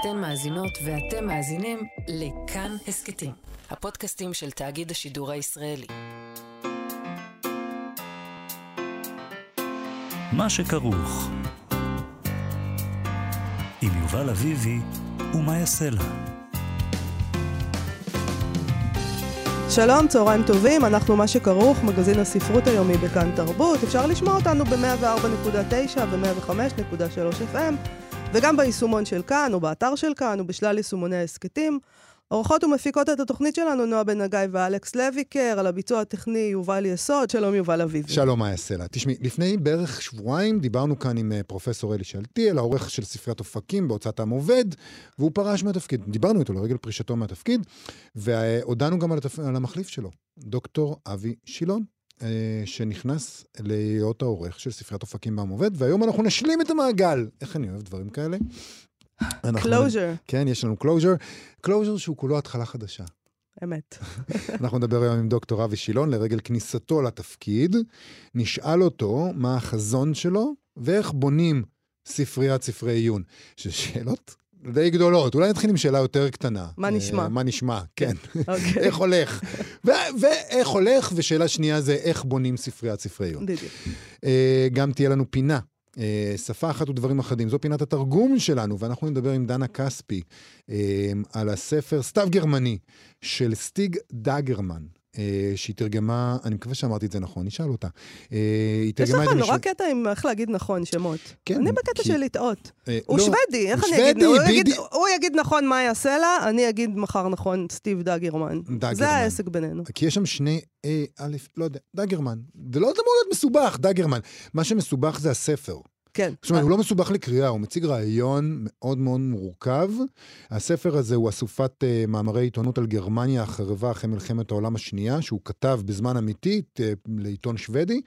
אתן מאזינות ואתם מאזינים לכאן הסכתים, הפודקאסטים של תאגיד השידור הישראלי. מה שכרוך עם יובל אביבי ומה יעשה לה. שלום, צהריים טובים, אנחנו מה שכרוך, מגזין הספרות היומי בכאן תרבות. אפשר לשמוע אותנו ב-104.9 ו-105.3 FM, וגם ביישומון של כאן, או באתר של כאן, ובשלל יישומוני ההסכתים. עורכות ומפיקות את התוכנית שלנו נועה בן הגיא ואלכס לויקר, על הביצוע הטכני יובל יסוד, שלום יובל אביבי. שלום, מאיה סלע. תשמעי, לפני בערך שבועיים דיברנו כאן עם אה, פרופסור אלי שאלתיאל, העורך של ספריית אופקים בהוצאת עם עובד, והוא פרש מהתפקיד. דיברנו איתו לרגל פרישתו מהתפקיד, והודענו גם על, התפ... על המחליף שלו, דוקטור אבי שילון. אה, שנכנס להיות העורך של ספריית אופקים בעם עובד, והיום אנחנו נשלים את המעגל. איך אני אוהב דברים כאלה? closure. כן, יש לנו closure. closure שהוא כולו התחלה חדשה. אמת. אנחנו נדבר היום עם דוקטור אבי שילון לרגל כניסתו לתפקיד. נשאל אותו מה החזון שלו ואיך בונים ספריית ספרי עיון. שאלות די גדולות. אולי נתחיל עם שאלה יותר קטנה. מה נשמע? מה נשמע, כן. אוקיי. איך הולך? ואיך הולך, ושאלה שנייה זה איך בונים ספריית ספרי עיון. בדיוק. אה, גם תהיה לנו פינה אה, שפה אחת ודברים אחדים. זו פינת התרגום שלנו, ואנחנו נדבר עם דנה כספי אה, על הספר סתיו גרמני של סטיג דאגרמן. אה, שהיא תרגמה, אני מקווה שאמרתי את זה נכון, נשאל אותה. אה, היא יש תרגמה לך את זה נורא מש- קטע עם איך להגיד נכון שמות. כן, אני בקטע של לטעות. אה, הוא לא, שוודי, איך אני אגיד? שוודי, הוא יגיד- בדיוק. הוא יגיד נכון מה יעשה לה, אני אגיד מחר נכון סטיב דאגרמן. זה העסק בינינו. כי יש שם שני א', לא יודע, דאגרמן. זה לא אמור להיות מסובך, דאגרמן. מה שמסובך זה הספר. כן. זאת אומרת, הוא לא מסובך לקריאה, הוא מציג רעיון מאוד מאוד מורכב. הספר הזה הוא אסופת uh, מאמרי עיתונות על גרמניה החרבה אחרי מלחמת העולם השנייה, שהוא כתב בזמן אמיתי uh, לעיתון שוודי,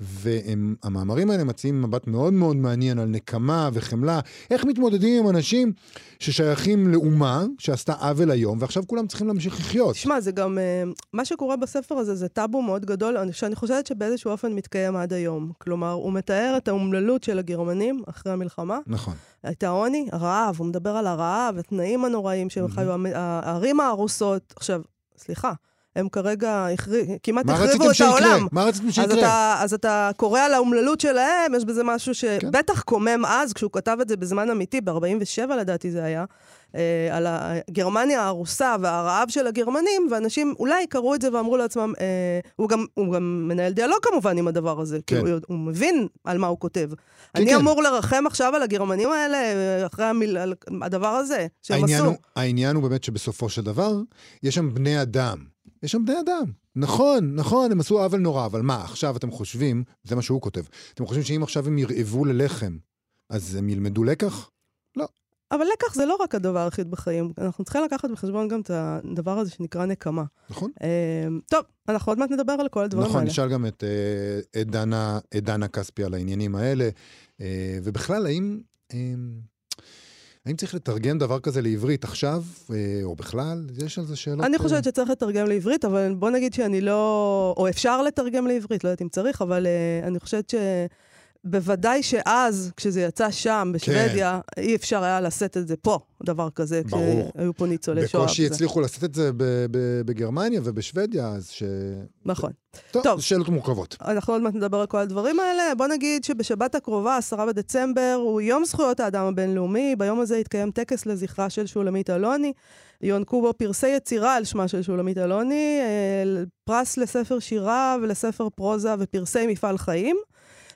והמאמרים האלה מציעים מבט מאוד מאוד מעניין על נקמה וחמלה, איך מתמודדים עם אנשים ששייכים לאומה שעשתה עוול היום, ועכשיו כולם צריכים להמשיך לחיות. תשמע, זה גם, אה, מה שקורה בספר הזה זה טאבו מאוד גדול, אני- שאני חושבת שבאיזשהו אופן מתקיים עד היום. כלומר, הוא מתאר את האומללות של הגרמנים אחרי המלחמה, נכון. את העוני, הרעב, הוא מדבר על הרעב, התנאים הנוראים שהם מהמם. חיו, הערים ההרוסות. עכשיו, סליחה, הם כרגע החרי- כמעט החריבו את? העולם. מה רציתם אז שיקרה? אתה, אז אתה קורא על האומללות שלהם, יש בזה משהו כן. שבטח קומם אז, כשהוא כתב את זה בזמן אמיתי, ב-47 לדעתי זה היה, אה, על גרמניה הארוסה והרעב של הגרמנים, ואנשים אולי קראו את זה ואמרו לעצמם, אה, הוא, גם, הוא גם מנהל דיאלוג כמובן עם הדבר הזה, כן. כי הוא, הוא מבין על מה הוא כותב. אני כן. אמור לרחם עכשיו על הגרמנים האלה, אחרי המיל, הדבר הזה, שהם העניין עשו. הוא, העניין הוא באמת שבסופו של דבר, יש שם בני אדם. יש שם בני אדם. נכון, נכון, הם עשו עוול נורא, אבל מה, עכשיו אתם חושבים, זה מה שהוא כותב, אתם חושבים שאם עכשיו הם ירעבו ללחם, אז הם ילמדו לקח? אבל לקח זה לא רק הדבר היחיד בחיים, אנחנו צריכים לקחת בחשבון גם את הדבר הזה שנקרא נקמה. נכון? אה, טוב, אנחנו עוד מעט נדבר על כל הדברים נכון, האלה. נשאל גם את, אה, את דנה, את דנה כספי על העניינים האלה, אה, ובכלל, האם... אה, האם צריך לתרגם דבר כזה לעברית עכשיו, אה, או בכלל? יש על זה שאלות... אני אה, חושבת שצריך לתרגם לעברית, אבל בוא נגיד שאני לא... או אפשר לתרגם לעברית, לא יודעת אם צריך, אבל uh, אני חושבת שבוודאי שאז, כשזה יצא שם, בשוודיה, אי אפשר היה לשאת את זה פה, דבר כזה, כן. ברור. כשהיו פה ניצולי שואה. בקושי. הצליחו לעשות את זה ב- ב- בגרמניה ובשוודיה, אז ש... נכון. טוב, טוב. שאלות מורכבות. אנחנו עוד מעט נדבר על כל הדברים האלה. בוא נגיד שבשבת הקרובה, 10 בדצמבר, הוא יום זכויות האדם הבינלאומי. ביום הזה יתקיים טקס לזכרה של שולמית אלוני. יוענקו בו פרסי יצירה על שמה של שולמית אלוני, אה, פרס לספר שירה ולספר פרוזה ופרסי מפעל חיים.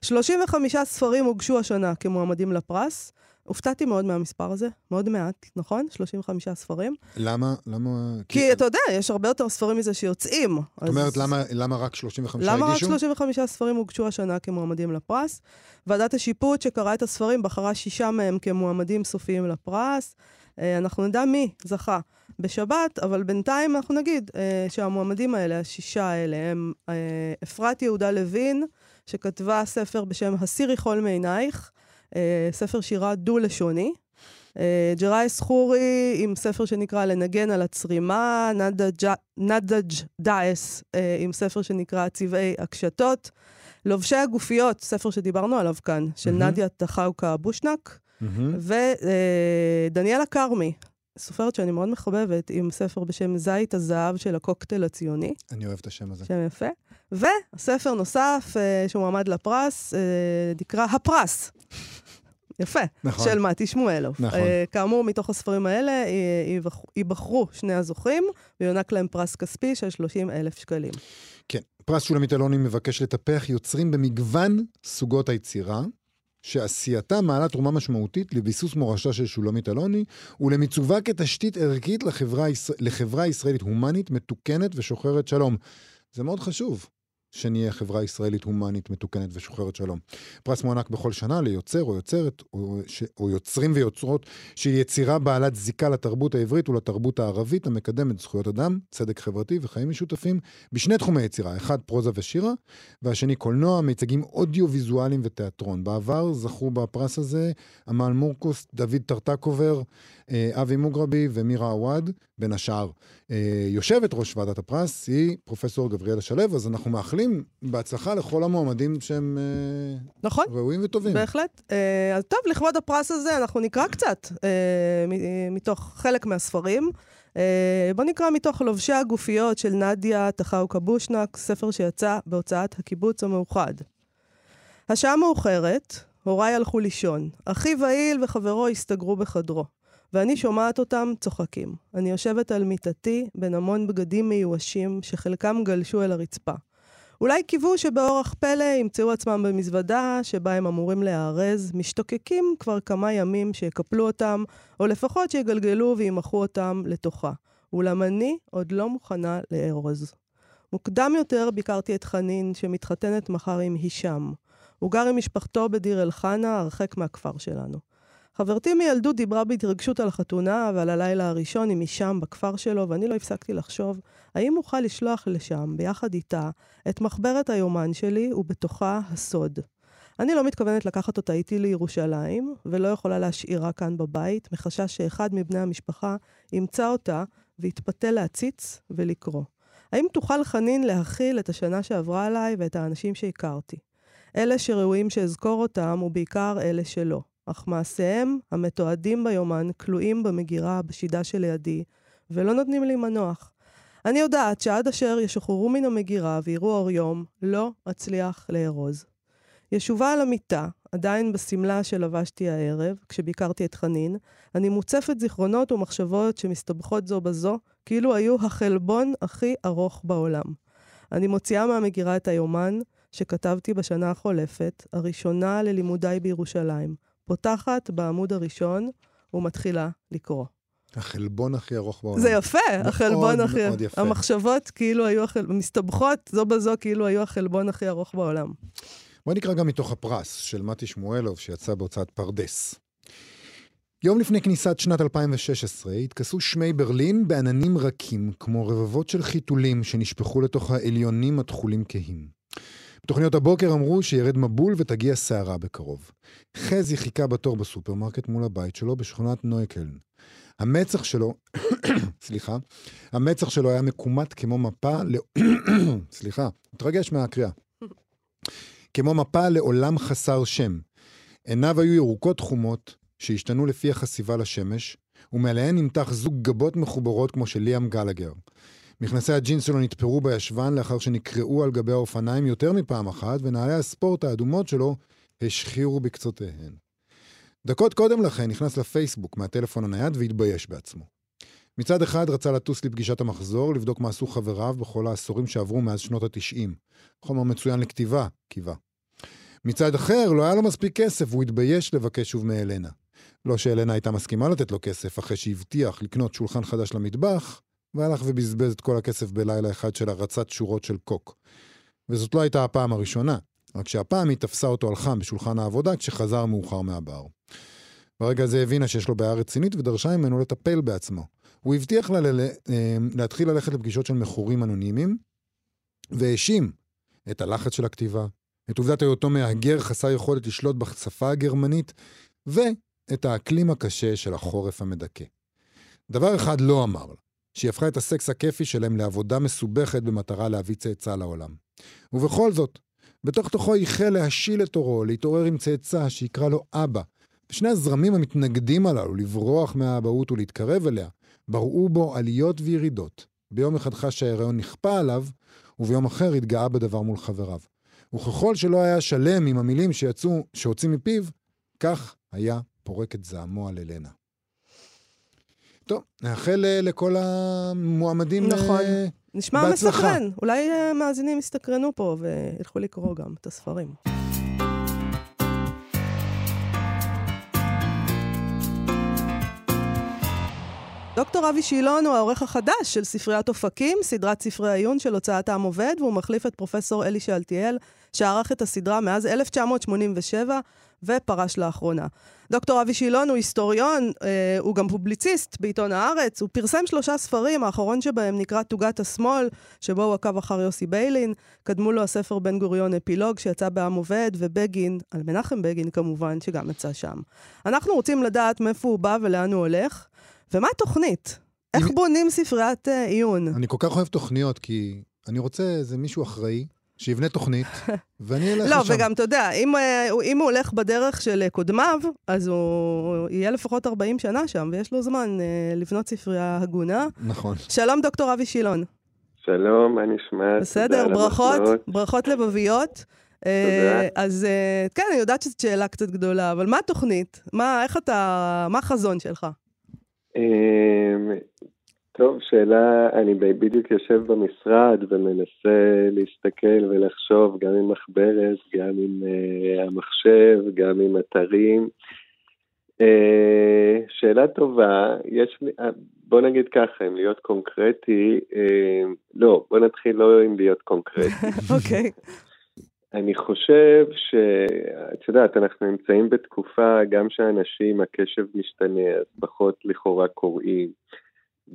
35 ספרים הוגשו השנה כמועמדים לפרס. הופתעתי מאוד מהמספר הזה, מאוד מעט, נכון? 35 ספרים. למה? למה? כי אתה יודע, יש הרבה יותר ספרים מזה שיוצאים. זאת אומרת, למה, למה רק 35 למה רק הגישו? 35 ספרים הוגשו השנה כמועמדים לפרס? ועדת השיפוט שקראה את הספרים בחרה שישה מהם כמועמדים סופיים לפרס. אה, אנחנו נדע מי זכה בשבת, אבל בינתיים אנחנו נגיד אה, שהמועמדים האלה, השישה האלה, הם אה, אפרת יהודה לוין, שכתבה ספר בשם הסירי חול מעינייך, אה, ספר שירה דו-לשוני. אה, ג'רייס חורי עם ספר שנקרא לנגן על הצרימה, נדג'- דאעס אה, עם ספר שנקרא צבעי הקשתות, לובשי הגופיות, ספר שדיברנו עליו כאן, של מהמם. נדיה טחאוקה בושנק, מהמם. ודניאלה כרמי, סופרת שאני מאוד מחבבת, עם ספר בשם זית הזהב של הקוקטייל הציוני, אני אוהב את השם הזה. שם יפה. וספר נוסף אה, שמועמד לפרס, אה, נקרא הפרס. יפה, נכון. של מתי שמואלוב. נכון. אה, כאמור, מתוך הספרים האלה אה, ייבח- ייבחרו שני הזוכים, ויוענק להם פרס כספי של 30 אלף שקלים. כן. פרס שולמית אלוני מבקש לטפח יוצרים במגוון סוגות היצירה, שעשייתה מעלה תרומה משמעותית לביסוס מורשתה של שולמית אלוני, ולמיצובה כתשתית ערכית לחברה, לחברה ישראלית הומנית, מתוקנת ושוחרת שלום. זה מאוד חשוב. שנהיה חברה ישראלית הומנית, מתוקנת ושוחרת שלום. פרס מוענק בכל שנה ליוצר או יוצרת, או, ש, או יוצרים ויוצרות, של יצירה בעלת זיקה לתרבות העברית ולתרבות הערבית, המקדמת זכויות אדם, צדק חברתי וחיים משותפים, בשני תחומי יצירה, אחד פרוזה ושירה, והשני קולנוע, מיצגים אודיו-ויזואליים ותיאטרון. בעבר זכו בפרס הזה עמל מורקוס, דוד טרטקובר, אבי מוגרבי ומירה עוואד, בין השאר. אה, יושבת ראש ועדת הפרס היא פרופסור גבריאלה שלו, אז אנחנו מאחלים בהצלחה לכל המועמדים שהם אה, נכון? ראויים וטובים. בהחלט. אה, אז טוב, לכבוד הפרס הזה אנחנו נקרא קצת אה, מתוך חלק מהספרים. אה, בואו נקרא מתוך לובשי הגופיות של נדיה טחאו קבושנק, ספר שיצא בהוצאת הקיבוץ המאוחד. השעה מאוחרת, הוריי הלכו לישון. אחי ועיל וחברו הסתגרו בחדרו. ואני שומעת אותם צוחקים. אני יושבת על מיטתי בין המון בגדים מיואשים שחלקם גלשו אל הרצפה. אולי קיוו שבאורח פלא ימצאו עצמם במזוודה שבה הם אמורים להיארז, משתוקקים כבר כמה ימים שיקפלו אותם, או לפחות שיגלגלו וימחו אותם לתוכה. אולם אני עוד לא מוכנה לארוז. מוקדם יותר ביקרתי את חנין, שמתחתנת מחר עם הישאם. הוא גר עם משפחתו בדיר אל-חנה, הרחק מהכפר שלנו. חברתי מילדות דיברה בהתרגשות על החתונה ועל הלילה הראשון עם הישאם בכפר שלו, ואני לא הפסקתי לחשוב, האם אוכל לשלוח לשם, ביחד איתה, את מחברת היומן שלי, ובתוכה הסוד. אני לא מתכוונת לקחת אותה איתי לירושלים, ולא יכולה להשאירה כאן בבית, מחשש שאחד מבני המשפחה ימצא אותה ויתפתה להציץ ולקרוא. האם תוכל חנין להכיל את השנה שעברה עליי ואת האנשים שהכרתי? אלה שראויים שאזכור אותם, ובעיקר אלה שלא. אך מעשיהם, המתועדים ביומן, כלואים במגירה בשידה שלידי, ולא נותנים לי מנוח. אני יודעת שעד אשר ישוחררו מן המגירה ויראו אור יום, לא אצליח לארוז. ישובה על המיטה, עדיין בשמלה שלבשתי הערב, כשביקרתי את חנין, אני מוצפת זיכרונות ומחשבות שמסתבכות זו בזו, כאילו היו החלבון הכי ארוך בעולם. אני מוציאה מהמגירה את היומן שכתבתי בשנה החולפת, הראשונה ללימודיי בירושלים. פותחת בעמוד הראשון ומתחילה לקרוא. החלבון הכי ארוך בעולם. זה יפה, מאוד החלבון הכי... מאוד יפה. המחשבות כאילו היו, החל... מסתבכות זו בזו כאילו היו החלבון הכי ארוך בעולם. בוא נקרא גם מתוך הפרס של מתי שמואלוב, שיצא בהוצאת פרדס. יום לפני כניסת שנת 2016 התכסו שמי ברלין בעננים רכים, כמו רבבות של חיתולים שנשפכו לתוך העליונים התכולים כהים. בתוכניות הבוקר אמרו שירד מבול ותגיע סערה בקרוב. חזי חיכה בתור בסופרמרקט מול הבית שלו בשכונת נויקלן. המצח שלו, סליחה, המצח שלו היה מקומט כמו מפה, ל... סליחה, מתרגש מהקריאה. כמו מפה לעולם חסר שם. עיניו היו ירוקות חומות, שהשתנו לפי החשיבה לשמש, ומעליהן נמתח זוג גבות מחוברות כמו של ליאם גלגר. מכנסי הג'ינס שלו נתפרו בישבן לאחר שנקרעו על גבי האופניים יותר מפעם אחת, ונעלי הספורט האדומות שלו השחירו בקצותיהן. דקות קודם לכן נכנס לפייסבוק מהטלפון הנייד והתבייש בעצמו. מצד אחד רצה לטוס לפגישת המחזור, לבדוק מה עשו חבריו בכל העשורים שעברו מאז שנות ה-90. חומר מצוין לכתיבה, קיווה. מצד אחר, לא היה לו מספיק כסף, והוא התבייש לבקש שוב מאלנה. לא שאלנה הייתה מסכימה לתת לו כסף אחרי שהבטיח לקנות שולחן חדש למטבח, והלך ובזבז את כל הכסף בלילה אחד של הרצת שורות של קוק. וזאת לא הייתה הפעם הראשונה, רק שהפעם היא תפסה אותו על חם בשולחן העבודה כשחזר מאוחר מהבר. ברגע הזה הבינה שיש לו בעיה רצינית ודרשה ממנו לטפל בעצמו. הוא הבטיח לה אה, להתחיל ללכת לפגישות של מכורים אנונימיים, והאשים את הלחץ של הכתיבה, את עובדת היותו מהגר חסר יכולת לשלוט בשפה הגרמנית, ואת האקלים הקשה של החורף המדכא. דבר אחד לא אמר לה, שהיא הפכה את הסקס הכיפי שלהם לעבודה מסובכת במטרה להביא צאצא לעולם. ובכל זאת, בתוך תוכו ייחל להשיל את עורו, להתעורר עם צאצא שיקרא לו אבא, שני הזרמים המתנגדים הללו, לברוח מהאבהות ולהתקרב אליה, בראו בו עליות וירידות. ביום אחד חש שההיריון נכפה עליו, וביום אחר התגאה בדבר מול חבריו. וככל שלא היה שלם עם המילים שיצאו, שהוציא מפיו, כך היה פורק את זעמו על אלנה. טוב, נאחל אה, לכל המועמדים נכון. אה, נשמע בהצלחה. מסקרן. אולי אה, מאזינים יסתקרנו פה וילכו לקרוא גם את הספרים. דוקטור אבי שילון הוא העורך החדש של ספריית אופקים, סדרת ספרי עיון של הוצאת העם עובד, והוא מחליף את פרופסור אלי שאלתיאל, שערך את הסדרה מאז 1987 ופרש לאחרונה. דוקטור אבי שילון הוא היסטוריון, אה, הוא גם פובליציסט בעיתון הארץ, הוא פרסם שלושה ספרים, האחרון שבהם נקרא תוגת השמאל, שבו הוא עקב אחר יוסי ביילין, קדמו לו הספר בן גוריון אפילוג שיצא בעם עובד, ובגין, על מנחם בגין כמובן, שגם יצא שם. אנחנו רוצים לדעת מאיפה הוא בא ולאן הוא הולך, ומה התוכנית? איך בונים ספריית אה, עיון? אני כל כך אוהב תוכניות, כי אני רוצה איזה מישהו אחראי, שיבנה תוכנית, ואני אלך לא, לשם. וגם, אתה יודע, אם, אה, אם הוא הולך בדרך של אה, קודמיו, אז הוא יהיה לפחות 40 שנה שם, ויש לו זמן אה, לבנות ספרייה הגונה. נכון. שלום, דוקטור אבי שילון. שלום, מה נשמע? בסדר, תודה ברכות. ברכות לבביות. אה, אז כן, אני יודעת שזו שאלה קצת גדולה, אבל מה התוכנית? מה, איך אתה, מה החזון שלך? טוב, שאלה, אני בדיוק יושב במשרד ומנסה להסתכל ולחשוב גם עם מחברת, גם עם uh, המחשב, גם עם אתרים. Uh, שאלה טובה, יש לי, uh, בוא נגיד ככה, אם להיות קונקרטי, uh, לא, בוא נתחיל לא עם להיות קונקרטי. אוקיי. אני חושב שאת יודעת, אנחנו נמצאים בתקופה גם שאנשים, הקשב משתנה, אז פחות לכאורה קוראים.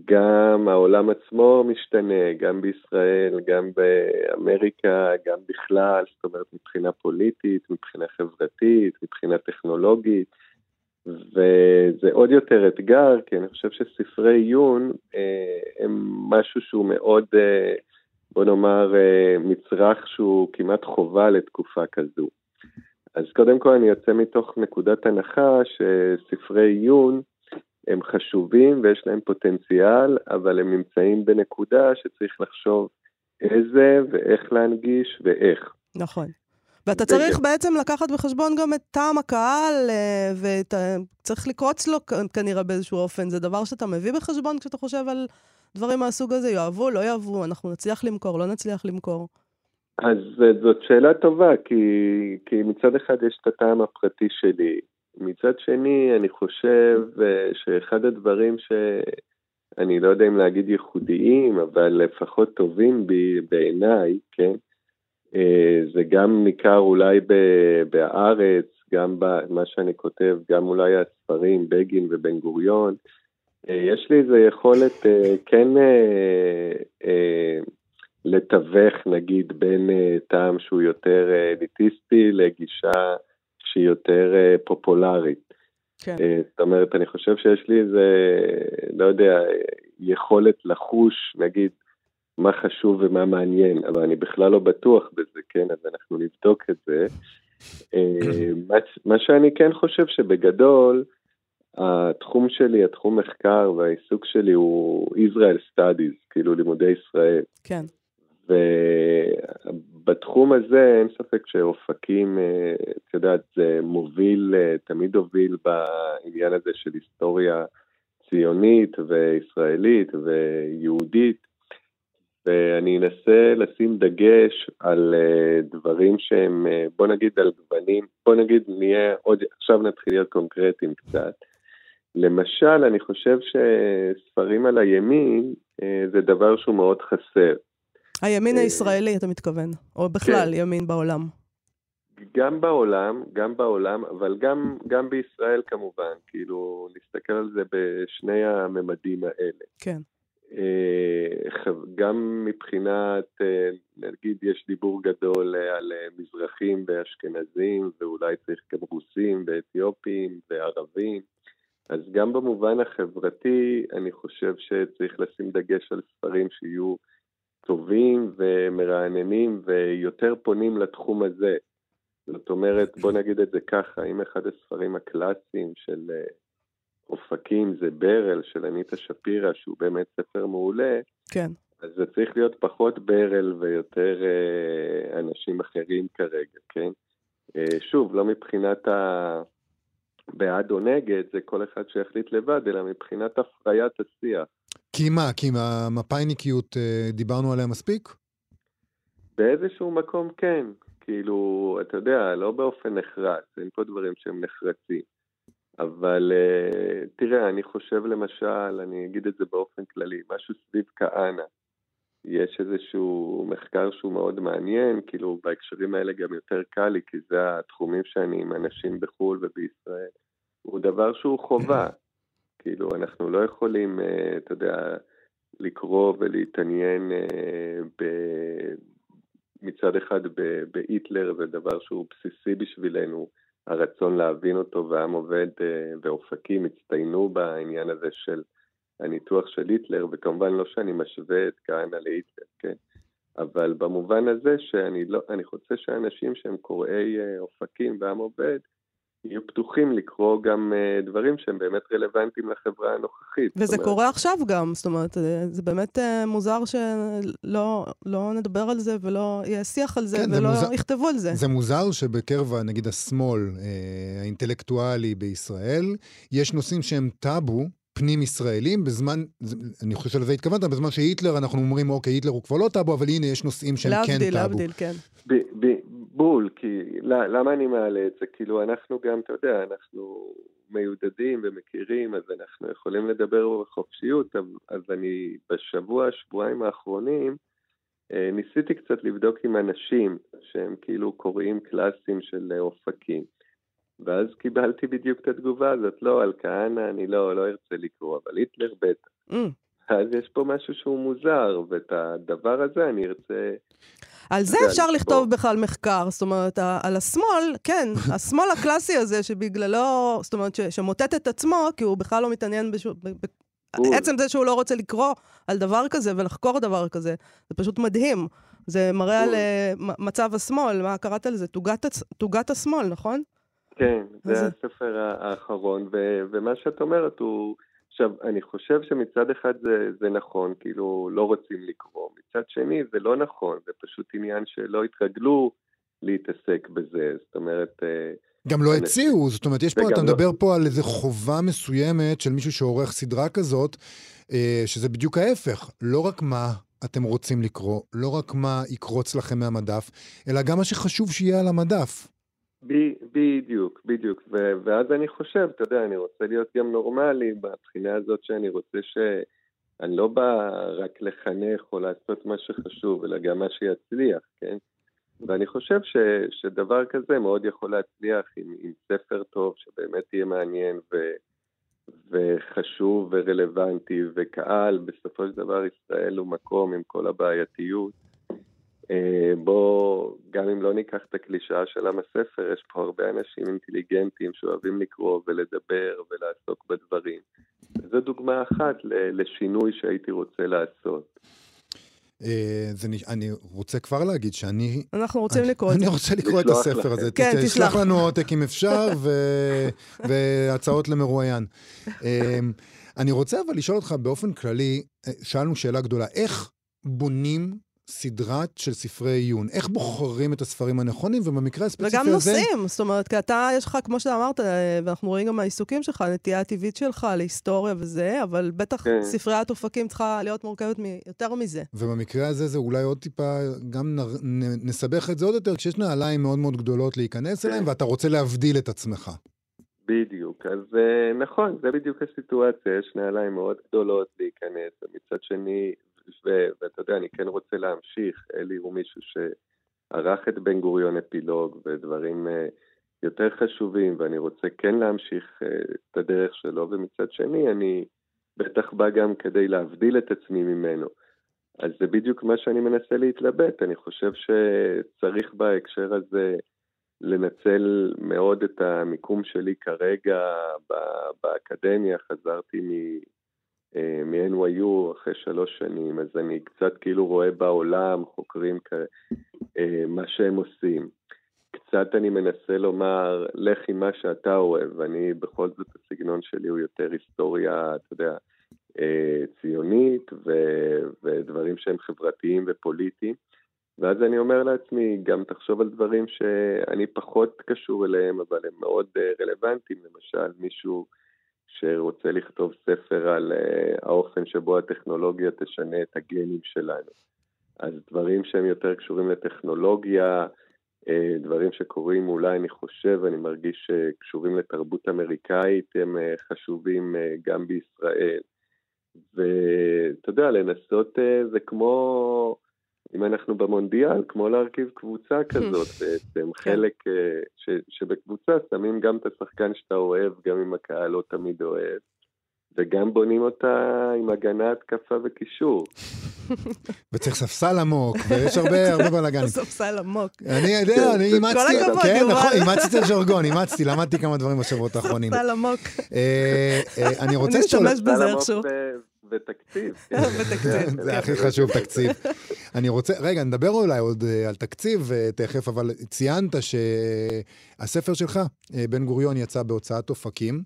גם העולם עצמו משתנה, גם בישראל, גם באמריקה, גם בכלל, זאת אומרת מבחינה פוליטית, מבחינה חברתית, מבחינה טכנולוגית, וזה עוד יותר אתגר, כי אני חושב שספרי עיון אה, הם משהו שהוא מאוד... אה, בוא נאמר, אה, מצרך שהוא כמעט חובה לתקופה כזו. אז קודם כל אני יוצא מתוך נקודת הנחה שספרי עיון הם חשובים ויש להם פוטנציאל, אבל הם נמצאים בנקודה שצריך לחשוב איזה ואיך להנגיש ואיך. נכון. ואתה. צריך בעצם לקחת בחשבון גם את טעם הקהל, אה, וצריך לקרוץ לו כנראה באיזשהו אופן. זה דבר שאתה מביא בחשבון כשאתה חושב על דברים מהסוג הזה, יאהבו, לא יאהבו, אנחנו נצליח למכור, לא נצליח למכור. אז אה, זאת שאלה טובה, כי, כי מצד אחד יש את הטעם הפרטי שלי. מצד שני, אני חושב אה, שאחד הדברים שאני לא יודע אם להגיד ייחודיים, אבל לפחות טובים בי, בעיניי, כן? אה, זה גם ניכר אולי ב- בהארץ, גם במה שאני כותב, גם אולי הספרים, בגין ובן גוריון. אה, יש לי איזו יכולת כן לתווך נגיד בין טעם שהוא יותר אליטיסטי לגישה שהיא יותר uh, פופולרית. כן. Uh, זאת אומרת, אני חושב שיש לי איזה, לא יודע, יכולת לחוש, נגיד, מה חשוב ומה מעניין, אבל אני בכלל לא בטוח בזה, כן? אז אנחנו נבדוק את זה. Uh, מה, מה שאני כן חושב שבגדול, התחום שלי, התחום מחקר והעיסוק שלי הוא Israel Studies, כאילו לימודי ישראל. כן. ובתחום הזה אין ספק שאופקים, אה, את יודעת, זה מוביל, אה, תמיד הוביל בעניין הזה של היסטוריה ציונית וישראלית ויהודית, ואני אנסה לשים דגש על אה, דברים שהם, בוא נגיד על גוונים, בוא נגיד נהיה עוד, עכשיו נתחיל להיות קונקרטיים קצת. למשל, אני חושב שספרים על הימין זה דבר שהוא מאוד חסר. הימין אה, הישראלי, אתה מתכוון, או בכלל כן. ימין בעולם. גם בעולם, גם בעולם, אבל גם, גם בישראל כמובן, כאילו, נסתכל על זה בשני הממדים האלה. כן. אה, גם מבחינת, אה, נגיד, יש דיבור גדול על מזרחים ואשכנזים, ואולי צריך גם רוסים ואתיופים וערבים. אז גם במובן החברתי, אני חושב שצריך לשים דגש על ספרים שיהיו טובים ומרעננים ויותר פונים לתחום הזה. זאת אומרת, בוא נגיד את זה ככה, אם אחד הספרים הקלאסיים של אה, אופקים זה ברל של אניטה שפירא, שהוא באמת ספר מעולה, כן. אז זה צריך להיות פחות ברל ויותר אה, אנשים אחרים כרגע, כן? אה, שוב, לא מבחינת ה... בעד או נגד, זה כל אחד שיחליט לבד, אלא מבחינת הפריית השיח. כי מה? כי המפאיניקיות, אה, דיברנו עליה מספיק? באיזשהו מקום כן. כאילו, אתה יודע, לא באופן נחרץ, אין פה דברים שהם נחרצים. אבל uh, תראה, אני חושב למשל, אני אגיד את זה באופן כללי, משהו סביב כהנא. יש איזשהו מחקר שהוא מאוד מעניין, כאילו בהקשרים האלה גם יותר קל לי, כי זה התחומים שאני עם אנשים בחו"ל ובישראל. הוא דבר שהוא חובה. כאילו, אנחנו לא יכולים, uh, אתה יודע, לקרוא ולהתעניין uh, ב... מצד אחד בהיטלר זה דבר שהוא בסיסי בשבילנו, הרצון להבין אותו, והעם עובד אה, ואופקים הצטיינו בעניין הזה של הניתוח של היטלר, וכמובן לא שאני משווה את כהנא להיטלר, כן? אבל במובן הזה שאני לא, אני רוצה שאנשים שהם קוראי אה, אופקים ועם עובד, יהיו פתוחים לקרוא גם uh, דברים שהם באמת רלוונטיים לחברה הנוכחית. וזה אומרת... קורה עכשיו גם, זאת אומרת, אה, זה באמת uh, מוזר שלא לא נדבר על זה ולא יהיה שיח על זה כן, ולא זה מוזר, יכתבו על זה. זה מוזר שבקרב, נגיד, השמאל אה, האינטלקטואלי בישראל, יש נושאים שהם טאבו, פנים-ישראלים, בזמן, אני חושב שלזה התכוונת, בזמן שהיטלר, אנחנו אומרים, אוקיי, היטלר הוא כבר לא טאבו, אבל הנה, יש נושאים שהם להבדיל, כן טאבו. להבדיל, כן. ב- ב- בול, כי למה אני מעלה את זה? כאילו, אנחנו גם, אתה יודע, אנחנו מיודדים ומכירים, אז אנחנו יכולים לדבר בחופשיות, אז אני בשבוע, שבועיים האחרונים, אה, ניסיתי קצת לבדוק עם אנשים שהם כאילו קוראים קלאסים של אופקים. ואז קיבלתי בדיוק את התגובה הזאת, לא, על כהנא אני לא, לא ארצה לקרוא, אבל היטלר בטח. Mm. אז יש פה משהו שהוא מוזר, ואת הדבר הזה אני ארצה... על זה אפשר לכתוב בכלל מחקר, זאת אומרת, על השמאל, כן, השמאל הקלאסי הזה שבגללו, זאת אומרת, שמוטט את עצמו, כי הוא בכלל לא מתעניין בשום... עצם זה שהוא לא רוצה לקרוא על דבר כזה ולחקור דבר כזה, זה פשוט מדהים. זה מראה על אה, מצב השמאל, מה קראת לזה? תוגת השמאל, נכון? כן, זה הספר האחרון, ו- ומה שאת אומרת הוא... עכשיו, אני חושב שמצד אחד זה, זה נכון, כאילו לא רוצים לקרוא, מצד שני זה לא נכון, זה פשוט עניין שלא התרגלו להתעסק בזה, זאת אומרת... אה, גם לא הציעו, זאת אומרת, יש פה, אתה לא... מדבר פה על איזו חובה מסוימת של מישהו שעורך סדרה כזאת, אה, שזה בדיוק ההפך, לא רק מה אתם רוצים לקרוא, לא רק מה יקרוץ לכם מהמדף, אלא גם מה שחשוב שיהיה על המדף. בדיוק, בדיוק. ו- ואז אני חושב, אתה יודע, אני רוצה להיות גם נורמלי בבחינה הזאת שאני רוצה ש... אני לא בא רק לחנך או לעשות מה שחשוב, אלא גם מה שיצליח, כן? ואני חושב ש, שדבר כזה מאוד יכול להצליח עם, עם ספר טוב, שבאמת יהיה מעניין ו, וחשוב ורלוונטי, וקהל, בסופו של דבר ישראל הוא מקום עם כל הבעייתיות. אה, בוא, גם אם לא ניקח את הקלישאה של עם הספר, יש פה הרבה אנשים אינטליגנטים שאוהבים לקרוא ולדבר ולעסוק בדברים. זו דוגמה אחת לשינוי שהייתי רוצה לעשות. אה, זה, אני רוצה כבר להגיד שאני... אנחנו רוצים לקרוא את זה. אני רוצה לקרוא את הספר הזה. כן, תשלח. תשלח לנו עותק אם אפשר, ו... והצעות למרואיין. אה, אני רוצה אבל לשאול אותך באופן כללי, שאלנו שאלה גדולה, איך בונים סדרה של ספרי עיון. איך בוחרים את הספרים הנכונים, ובמקרה הספציפי הזה... וגם נושאים, זאת אומרת, כי אתה, יש לך, כמו שאתה אמרת, ואנחנו רואים גם מהעיסוקים שלך, הנטייה הטבעית שלך להיסטוריה וזה, אבל בטח כן. ספריית אופקים צריכה להיות מורכבת מיותר מזה. ובמקרה הזה זה אולי עוד טיפה, גם נ, נ, נסבך את זה עוד יותר, כשיש נעליים מאוד מאוד גדולות להיכנס אליהן, כן. ואתה רוצה להבדיל את עצמך. בדיוק, אז אה, נכון, זה בדיוק הסיטואציה, יש נעליים מאוד גדולות להיכנס, ומצד שני, ואתה יודע, אני כן רוצה להמשיך, אלי הוא מישהו שערך את בן גוריון אפילוג ודברים אה, יותר חשובים, ואני רוצה כן להמשיך אה, את הדרך שלו, ומצד שני אני בטח בא גם כדי להבדיל את עצמי ממנו. אז זה בדיוק מה שאני מנסה להתלבט, אני חושב שצריך בהקשר הזה לנצל מאוד את המיקום שלי כרגע באקדמיה, חזרתי אה, מ-NYU אחרי שלוש שנים, אז אני קצת כאילו רואה בעולם חוקרים כ... אה, מה שהם עושים. קצת אני מנסה לומר, לך עם מה שאתה אוהב, אני בכל זאת, הסגנון שלי הוא יותר היסטוריה, אתה יודע, אה, ציונית ו, ודברים שהם חברתיים ופוליטיים. ואז אני אומר לעצמי, גם תחשוב על דברים שאני פחות קשור אליהם, אבל הם מאוד אה, רלוונטיים, למשל מישהו שרוצה לכתוב ספר על אה, האופן שבו הטכנולוגיה תשנה את הגנים שלנו. אז דברים שהם יותר קשורים לטכנולוגיה, אה, דברים שקורים אולי, אני חושב, אני מרגיש שקשורים לתרבות אמריקאית, הם חשובים גם בישראל. ואתה יודע, לנסות זה כמו... אם אנחנו במונדיאל, כמו להרכיב קבוצה כזאת בעצם, כן. חלק אה, ש, שבקבוצה שמים גם את השחקן שאתה אוהב, גם אם הקהל לא תמיד אוהב, וגם בונים אותה עם הגנה, התקפה וקישור. וצריך ספסל עמוק, ויש הרבה הרבה בלאגנים. ספסל עמוק. אני יודע, אני אימצתי, כל הכבוד, כן, יובל. נכון, אימצתי את הז'רגון, אימצתי, למדתי כמה דברים בשבועות האחרונים. ספסל עמוק. אה, אה, אני רוצה לשאול... נשתמש בזה איכשהו. ותקציב. ותקציב. זה הכי חשוב, תקציב. אני רוצה, רגע, נדבר אולי עוד אה, על תקציב אה, תכף, אבל ציינת שהספר שלך, אה, בן גוריון, יצא בהוצאת אופקים.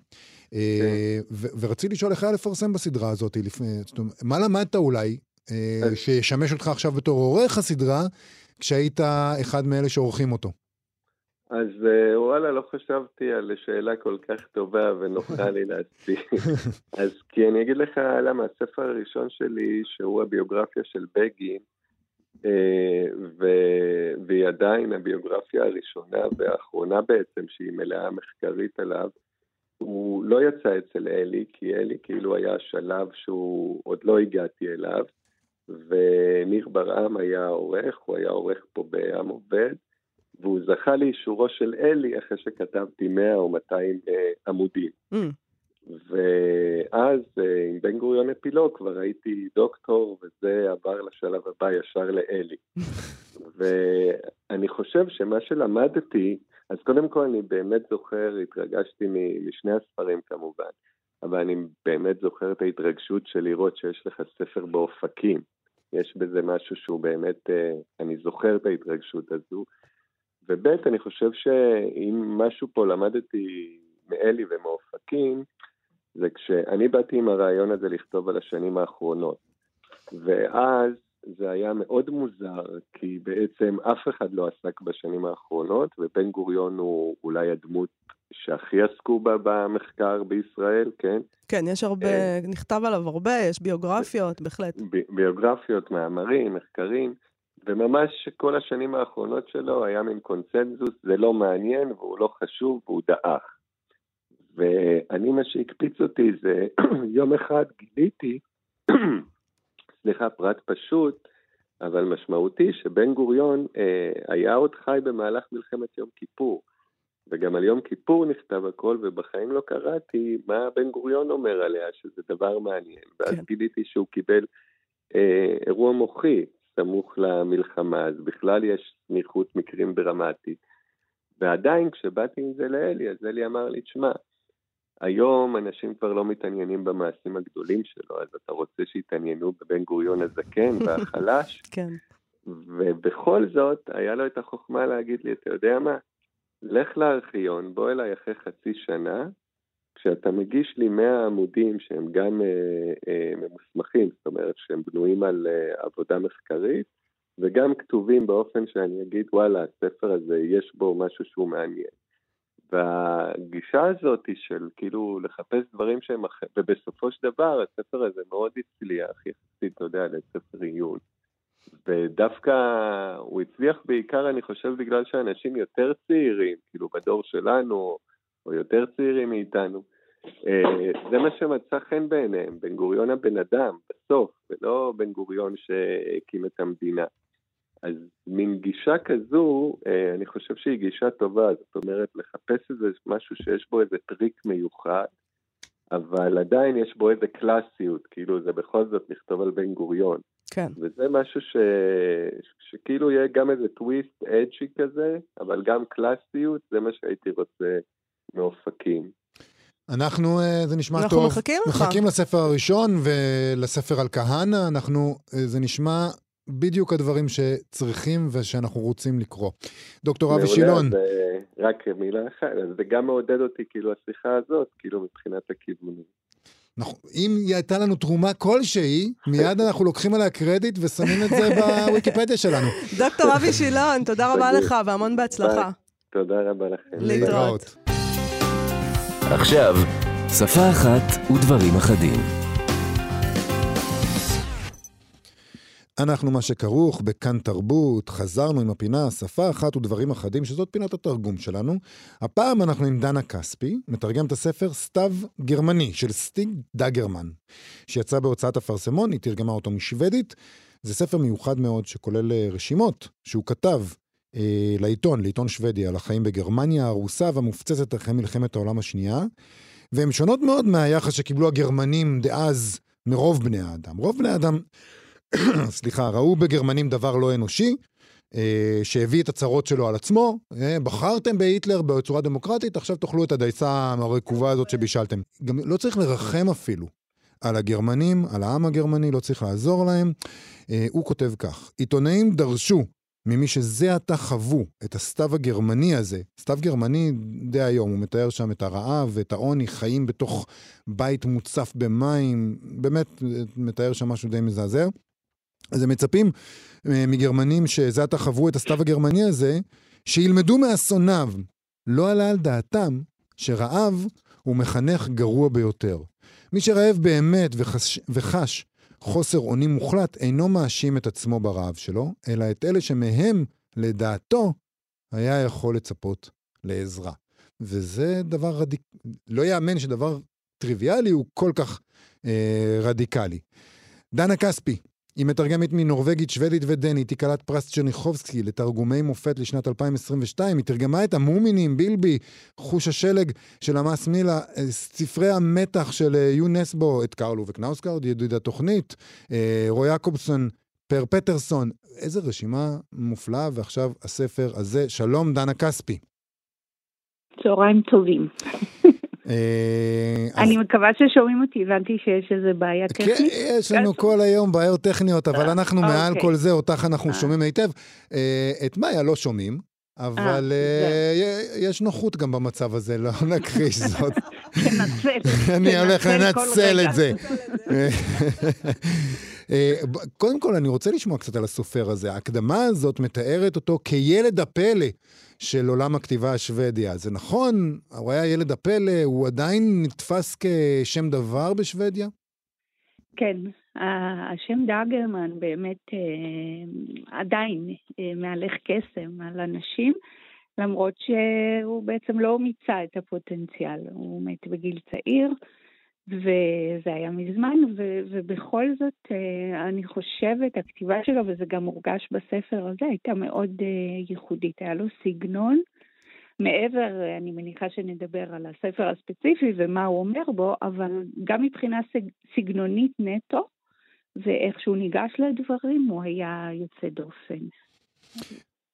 ו- ורציתי לשאול איך היה לפרסם בסדרה הזאת לפני, מה למדת אולי שישמש אותך עכשיו בתור עורך הסדרה, כשהיית אחד מאלה שעורכים אותו? אז אה, וואלה, לא חשבתי על שאלה כל כך טובה ונוחה לי להסביר. אז כי אני אגיד לך למה, הספר הראשון שלי, שהוא הביוגרפיה של בגין, אה, ו- והיא עדיין הביוגרפיה הראשונה והאחרונה בעצם, שהיא מלאה מחקרית עליו, הוא לא יצא אצל אלי, כי אלי כאילו היה השלב שהוא עוד לא הגעתי אליו, וניר ברעם היה עורך, הוא היה עורך פה בעם עובד, והוא זכה לאישורו של אלי אחרי שכתבתי 100 או 200 אה, עמודים. Mm, ואז אה, עם בן גוריון אפילוג כבר הייתי דוקטור, וזה עבר לשלב הבא ישר לאלי. ואני חושב שמה שלמדתי, אז קודם כל אני באמת זוכר, התרגשתי משני הספרים כמובן, אבל אני באמת זוכר את ההתרגשות של לראות שיש לך ספר באופקים. יש בזה משהו שהוא באמת, אה, אני זוכר את ההתרגשות הזו. וב', אני חושב שאם משהו פה למדתי מאלי ומאופקים, זה כשאני באתי עם הרעיון הזה לכתוב על השנים האחרונות. ואז זה היה מאוד מוזר, כי בעצם אף אחד לא עסק בשנים האחרונות, ובן גוריון הוא אולי הדמות שהכי עסקו בה במחקר בישראל, כן? כן, יש הרבה, נכתב עליו הרבה, יש ביוגרפיות, בהחלט. ב- ביוגרפיות, מאמרים, מחקרים, וממש כל השנים האחרונות שלו היה מין קונצנזוס, זה לא מעניין והוא לא חשוב והוא דעך. ואני, מה שהקפיץ אותי זה, יום אחד גיליתי, סליחה, פרט פשוט, אבל משמעותי, שבן גוריון אה, היה עוד חי במהלך מלחמת יום כיפור. וגם על יום כיפור נכתב הכל, ובחיים לא קראתי מה בן גוריון אומר עליה, שזה דבר מעניין. ואז כן. גיליתי שהוא קיבל אה, אירוע מוחי סמוך למלחמה, אז בכלל יש סמיכות מקרים דרמטית. ועדיין כשבאתי עם זה לאלי, אז אלי אמר לי, תשמע, היום אנשים כבר לא מתעניינים במעשים הגדולים שלו, אז אתה רוצה שיתעניינו בבן גוריון הזקן והחלש? כן. ובכל זאת, היה לו את החוכמה להגיד לי, אתה יודע מה? לך לארכיון, בוא אליי אחרי חצי שנה, כשאתה מגיש לי 100 עמודים שהם גם אה, אה, ממוסמכים, זאת אומרת שהם בנויים על אה, עבודה מחקרית, וגם כתובים באופן שאני אגיד, וואלה, הספר הזה, יש בו משהו שהוא מעניין. והגישה הזאת היא של כאילו לחפש דברים שהם אחרים, ובסופו של דבר הספר הזה מאוד הצליח יחסית, אתה יודע, לספר עיון. ודווקא הוא הצליח בעיקר, אני חושב, בגלל שאנשים יותר צעירים, כאילו בדור שלנו, או יותר צעירים מאיתנו, אה, זה מה שמצא חן בעיניהם, בן גוריון הבן אדם, בסוף, ולא בן גוריון שהקים את המדינה. אז מין גישה כזו, אה, אני חושב שהיא גישה טובה, זאת אומרת, לחפש איזה משהו שיש בו איזה טריק מיוחד, אבל עדיין יש בו איזה קלאסיות, כאילו זה בכל זאת לכתוב על בן גוריון. כן. וזה משהו ש... שכאילו יהיה גם איזה טוויסט אדג'י כזה, אבל גם קלאסיות, זה מה שהייתי רוצה מאופקים. אנחנו, אה, זה נשמע אנחנו טוב. מחכים לך. מחכים לספר הראשון ולספר על כהנא. אנחנו, אה, זה נשמע בדיוק הדברים שצריכים ושאנחנו רוצים לקרוא. דוקטור אבי שילון, אז, אה, רק מילה אחת, זה גם מעודד אותי, כאילו, השיחה הזאת, כאילו, מבחינת הכיוונים. אנחנו- אם היא הייתה לנו תרומה כלשהי, מיד אנחנו לוקחים עליה קרדיט ושמים את זה בוויקיפדיה שלנו. דוקטור אבי שילון, תודה רבה. לך והמון בהצלחה. תודה רבה לכם. להתראות. עכשיו, שפה אחת ודברים אחדים. אנחנו מה שכרוך בכאן תרבות, חזרנו עם הפינה שפה אחת ודברים אחדים, שזאת פינת התרגום שלנו. הפעם אנחנו עם דנה כספי, מתרגם את הספר סתיו גרמני של סטיג דגרמן, שיצא בהוצאת אפרסמון, היא תרגמה אותו משוודית. זה ספר מיוחד מאוד שכולל אה, רשימות שהוא כתב אה, לעיתון, לעיתון שוודיה, על החיים בגרמניה הרוסה והמופצצת אחרי מלחמת העולם השנייה, והן שונות מאוד מהיחס שקיבלו הגרמנים דאז מרוב בני האדם. רוב בני האדם סליחה, ראו בגרמנים דבר לא אנושי, אה, שהביא את הצרות שלו על עצמו. אה, בחרתם בהיטלר בצורה דמוקרטית, עכשיו תאכלו את הדייסה הרקובה הזאת שבישלתם. גם לא צריך לרחם אפילו על הגרמנים, על העם הגרמני, לא צריך לעזור להם. אה, הוא כותב כך: עיתונאים דרשו ממי שזה עתה חוו את הסתיו הגרמני הזה, סתיו גרמני די היום, הוא מתאר שם את הרעב ואת העוני, חיים בתוך בית מוצף במים, באמת מתאר שם משהו די מזעזע. אז הם מצפים אה, מגרמנים שזה עתה חוו את הסתיו הגרמני הזה, שילמדו מאסוניו. לא עלה על דעתם שרעב הוא מחנך גרוע ביותר. מי שרעב באמת וחש, וחש חוסר אונים מוחלט, אינו מאשים את עצמו ברעב שלו, אלא את אלה שמהם, לדעתו, היה יכול לצפות לעזרה. וזה דבר רדיק... לא יאמן שדבר טריוויאלי הוא כל כך אה, רדיקלי. דנה כספי, היא מתרגמת מנורבגית, שוודית ודנית, היא כלת פרס צ'רניחובסקי לתרגומי מופת לשנת 2022. היא תרגמה את המומינים, בילבי, חוש השלג של העלמה סמילה, אה, ספרי המתח של אה, יו נסבו, את קרל אובה קנאוסגורד, ידיד התוכנית, אה, רוי יעקובסון, פר פטרסון. איזה רשימה מופלאה, ועכשיו הספר הזה. שלום, דנה כספי. צהריים טובים. אה, אני מקווה ששומעים אותי, הבנתי שיש איזה בעיה כן, טכנית. יש לנו כל היום בעיות טכניות, אבל אנחנו מעל אוקיי. כל זה, אותך אנחנו אה. שומעים היטב. אה, את מאיה לא שומעים, אבל אה, יש נוחות גם במצב הזה, לא נכחיש זאת. אני הולך לנצל. את זה. אה, קודם כל, אני רוצה לשמוע קצת על הסופר הזה. ההקדמה הזאת מתארת אותו כילד הפלא של עולם הכתיבה השוודיה. זה נכון, הוא היה ילד הפלא, הוא עדיין נתפס כשם דבר בשוודיה? כן, השם דאגרמן באמת אה, עדיין אה, מהלך קסם על אנשים, למרות שהוא בעצם לא מיצה את הפוטנציאל. הוא מת בגיל צעיר, וזה היה מזמן, ו- ובכל זאת, אה, אני חושבת, הכתיבה שלו, וזה גם מורגש בספר הזה, הייתה מאוד אה, ייחודית. היה לו סגנון. מעבר, אה, אני מניחה שנדבר על הספר הספציפי ומה הוא אומר בו, אבל גם מבחינה סג- סגנונית נטו, ואיך שהוא ניגש לדברים, הוא היה יוצא דופן.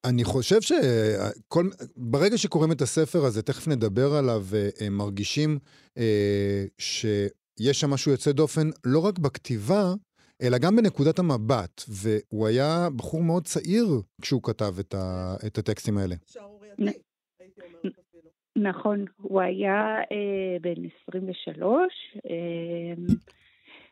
אני חושב שברגע שקוראים את הספר הזה, תכף נדבר עליו, אה, אה, מרגישים אה, שיש שם משהו יוצא דופן, לא רק בכתיבה, אלא גם בנקודת המבט. והוא היה בחור מאוד צעיר כשהוא כתב את, ה, את הטקסטים האלה. נכון, הוא היה אה, בן 23, אה,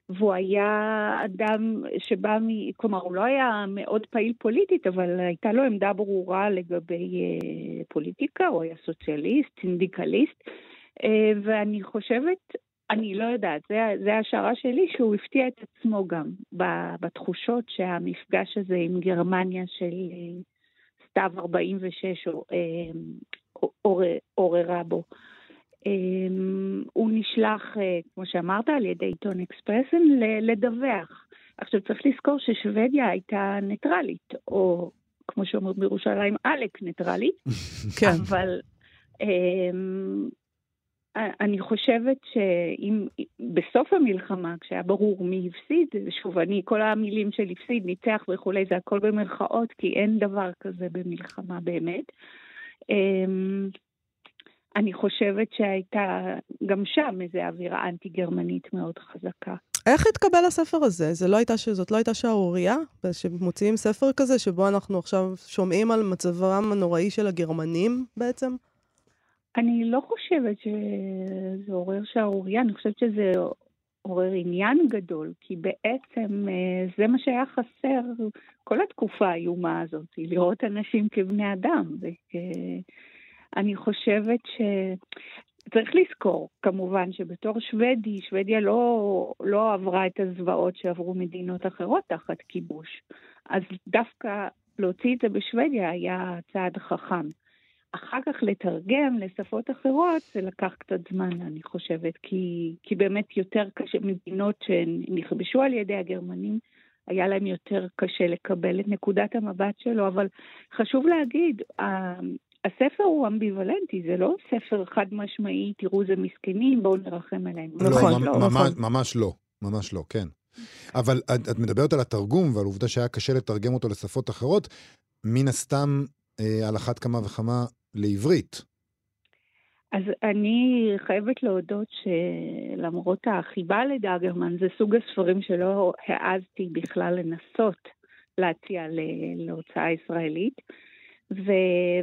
והוא היה אדם שבא מ... כלומר, הוא לא היה מאוד פעיל פוליטית, אבל הייתה לו עמדה ברורה לגבי אה, פוליטיקה, הוא היה סוציאליסט, סינדיקליסט, אה, ואני חושבת, אני לא יודעת, זה, זה ההשערה שלי, שהוא הפתיע את עצמו גם ב- בתחושות שהמפגש הזה עם גרמניה של אה, סתיו 46 או, אה, עורר- עוררה בו. אמ, הוא נשלח, אה, כמו שאמרת, על ידי עיתון אקספרסן לדווח. עכשיו צריך לזכור ששוודיה הייתה ניטרלית, או כמו שאומרים בירושלים, עלק ניטרלית, כן. אבל אמ, אני חושבת שאם בסוף המלחמה, כשהיה ברור מי הפסיד, שוב, אני, כל המילים של הפסיד, ניצח וכולי, זה הכל במרכאות, כי אין דבר כזה במלחמה באמת. אני חושבת שהייתה גם שם איזו אווירה אנטי-גרמנית מאוד חזקה. איך התקבל הספר הזה? זה לא הייתה. זאת לא הייתה שערורייה? שמוציאים ספר כזה, שבו אנחנו עכשיו שומעים על מצבם הנוראי של הגרמנים בעצם? אני לא חושבת שזה עורר שערורייה, אני חושבת שזה עורר עניין גדול, כי בעצם אה, זה מה שהיה חסר כל התקופה האיומה הזאת, לראות אנשים כבני אדם. ואני חושבת ש... צריך לזכור, כמובן, שבתור שוודי, שוודיה לא, לא עברה את הזוועות שעברו מדינות אחרות תחת כיבוש. אז דווקא להוציא את זה בשוודיה היה צעד חכם. אחר כך לתרגם לשפות אחרות זה לקח קצת זמן, אני חושבת, כי, כי באמת יותר קשה, מדינות שנכבשו על ידי הגרמנים, היה להם יותר קשה לקבל את נקודת המבט שלו, אבל חשוב להגיד, הספר הוא אמביוולנטי, זה לא ספר חד משמעי, תראו זה מסכנים, בואו נרחם עליהם. לא, נכון, לא, ממש, נכון. ממש לא, ממש לא, כן. אבל את, את מדברת על התרגום ועל העובדה שהיה קשה לתרגם אותו לשפות אחרות, מן הסתם, אה, על אחת כמה וכמה לעברית. אז אני חייבת להודות שלמרות החיבה לדאגרמן, זה סוג הספרים שלא העזתי בכלל לנסות להציע להוצאה ישראלית. ו,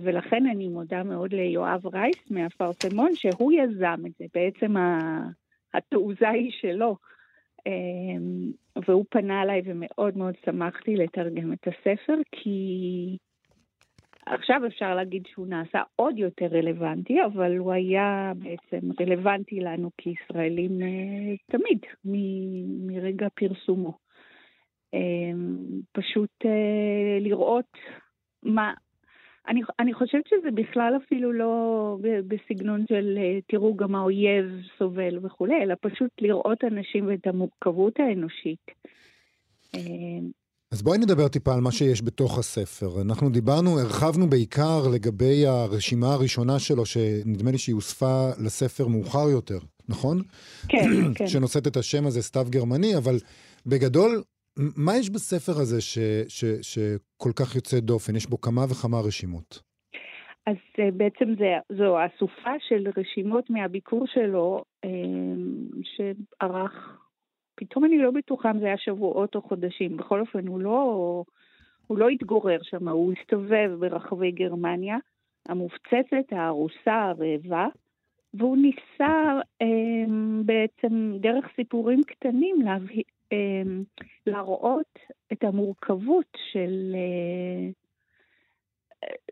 ולכן אני מודה מאוד ליואב רייס מהפרסמון, שהוא יזם את זה, בעצם התעוזה היא שלו. אמ, והוא פנה אליי ומאוד מאוד שמחתי לתרגם את הספר, כי עכשיו אפשר להגיד שהוא נעשה עוד יותר רלוונטי, אבל הוא היה בעצם רלוונטי לנו כישראלים אה, תמיד, מ- מרגע פרסומו. אמ, פשוט אה, לראות מה, אני, אני חושבת שזה בכלל אפילו לא בסגנון של אה, תראו גם האויב סובל וכולי, אלא פשוט לראות אנשים ואת המורכבות האנושית. אמ, אז בואי נדבר טיפה על מה שיש בתוך הספר. אנחנו דיברנו, הרחבנו בעיקר לגבי הרשימה הראשונה שלו, שנדמה לי שהיא הוספה לספר מאוחר יותר, נכון? כן, כן. שנושאת את השם הזה, סתיו גרמני, אבל בגדול, מה יש בספר הזה ש, ש, שכל כך יוצא דופן? יש בו כמה וכמה רשימות. אז אה, בעצם זה, זו אסופה של רשימות מהביקור שלו, אה, שערך פתאום אני לא בטוחה אם זה היה שבועות או חודשים. בכל אופן, הוא לא, הוא לא התגורר שם, הוא הסתובב ברחבי גרמניה, המופצצת, הארוסה, הרעבה, והוא ניסה אה, בעצם דרך סיפורים קטנים אה, להראות את המורכבות של, אה,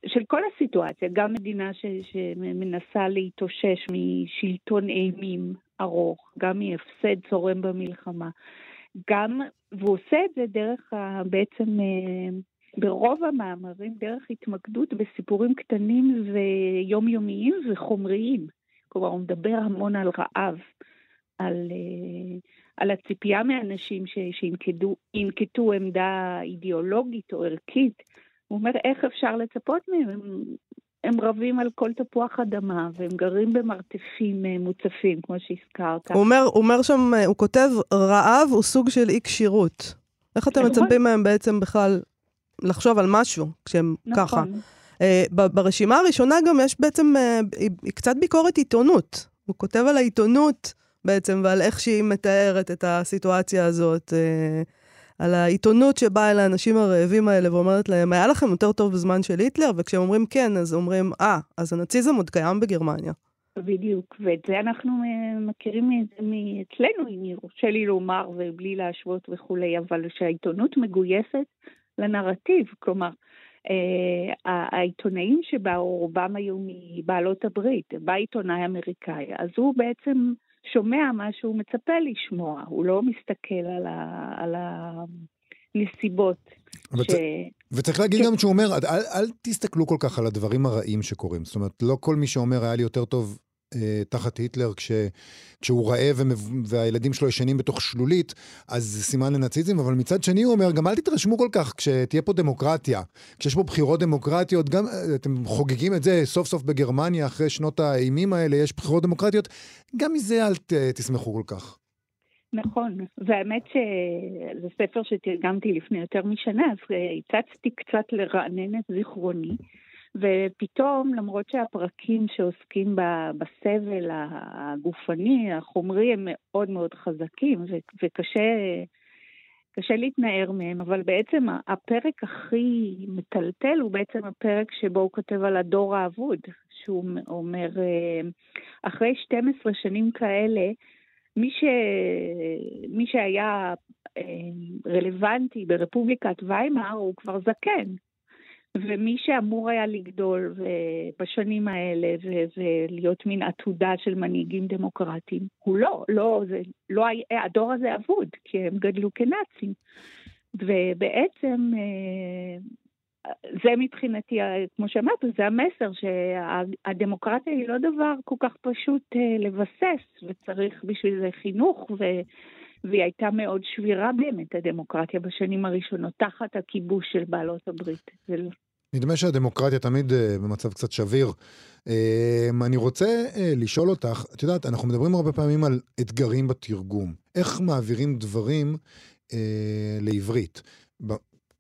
של כל הסיטואציה, גם מדינה ש, שמנסה להתאושש משלטון אימים ארוך, גם מהפסד צורם במלחמה. גם, והוא עושה את זה דרך ה, בעצם, אה, ברוב המאמרים, דרך התמקדות בסיפורים קטנים ויומיומיים וחומריים. כלומר, הוא מדבר המון על רעב, על, אה, על הציפייה מאנשים שינקטו עמדה אידיאולוגית או ערכית. הוא אומר, איך אפשר לצפות מהם? הם רבים על כל תפוח אדמה, והם גרים במרתפים אה, מוצפים, כמו שהזכרת. הוא אומר, הוא אומר שם, אה, הוא כותב, רעב הוא סוג של אי כשירות. איך אתם נכון. מצפים מהם בעצם בכלל לחשוב על משהו כשהם נכון. ככה? Uh, ברשימה הראשונה גם יש בעצם היא קצת ביקורת עיתונות. הוא כותב על העיתונות בעצם ועל איך שהיא מתארת את הסיטואציה הזאת. Uh, על העיתונות שבאה אל האנשים הרעבים האלה ואומרת להם, היה לכם יותר טוב בזמן של היטלר? וכשהם אומרים כן, אז אומרים, אה, אז הנאציזם עוד קיים בגרמניה. בדיוק, ואת זה אנחנו אה, מכירים מאצלנו, אם יורשה לי לומר, ובלי להשוות וכולי, אבל שהעיתונות מגויסת לנרטיב, כלומר, אה, העיתונאים שבאו, רובם היו מבעלות הברית, בא עיתונאי אמריקאי, אז הוא בעצם שומע מה שהוא מצפה לשמוע, הוא לא מסתכל על, ה, על הנסיבות. ש... וצריך להגיד כן. גם שהוא אומר, אל, אל תסתכלו כל כך על הדברים הרעים שקורים. זאת אומרת, לא כל מי שאומר היה לי יותר טוב תחת היטלר כש, כשהוא רעב והילדים שלו ישנים בתוך שלולית, אז זה סימן לנאציזם, אבל מצד שני הוא אומר, גם אל תתרשמו כל כך כשתהיה פה דמוקרטיה. כשיש פה בחירות דמוקרטיות, גם אה, אתם חוגגים את זה סוף סוף בגרמניה, אחרי שנות האימים האלה, יש בחירות דמוקרטיות, גם מזה אל ת, תשמחו כל כך. נכון, והאמת שזה ספר שתרגמתי לפני יותר משנה, אז הצצתי קצת לרענן את זיכרוני. ופתאום, למרות שהפרקים שעוסקים בסבל הגופני, החומרי, הם מאוד מאוד חזקים, וקשה קשה להתנער מהם, אבל בעצם הפרק הכי מטלטל הוא בעצם הפרק שבו הוא כותב על הדור האבוד, שהוא אומר, אה, אחרי 12 שנים כאלה, מי, ש... מי שהיה אה, רלוונטי ברפובליקת ויימאר הוא כבר זקן. ומי שאמור היה לגדול בשנים האלה ולהיות מין עתודה של מנהיגים דמוקרטיים, הוא לא, לא, זה, לא, הדור הזה אבוד, כי הם גדלו כנאצים. ובעצם אה, זה מבחינתי, כמו שאמרת, זה המסר שהדמוקרטיה היא לא דבר כל כך פשוט אה, לבסס, וצריך בשביל זה חינוך, ו... והיא הייתה מאוד שבירה באמת, הדמוקרטיה, בשנים הראשונות, תחת הכיבוש של בעלות הברית. לא- נדמה שהדמוקרטיה תמיד uh, במצב קצת שביר. Uh, אני רוצה uh, לשאול אותך, את יודעת, אנחנו מדברים הרבה פעמים על אתגרים בתרגום. איך מעבירים דברים לעברית?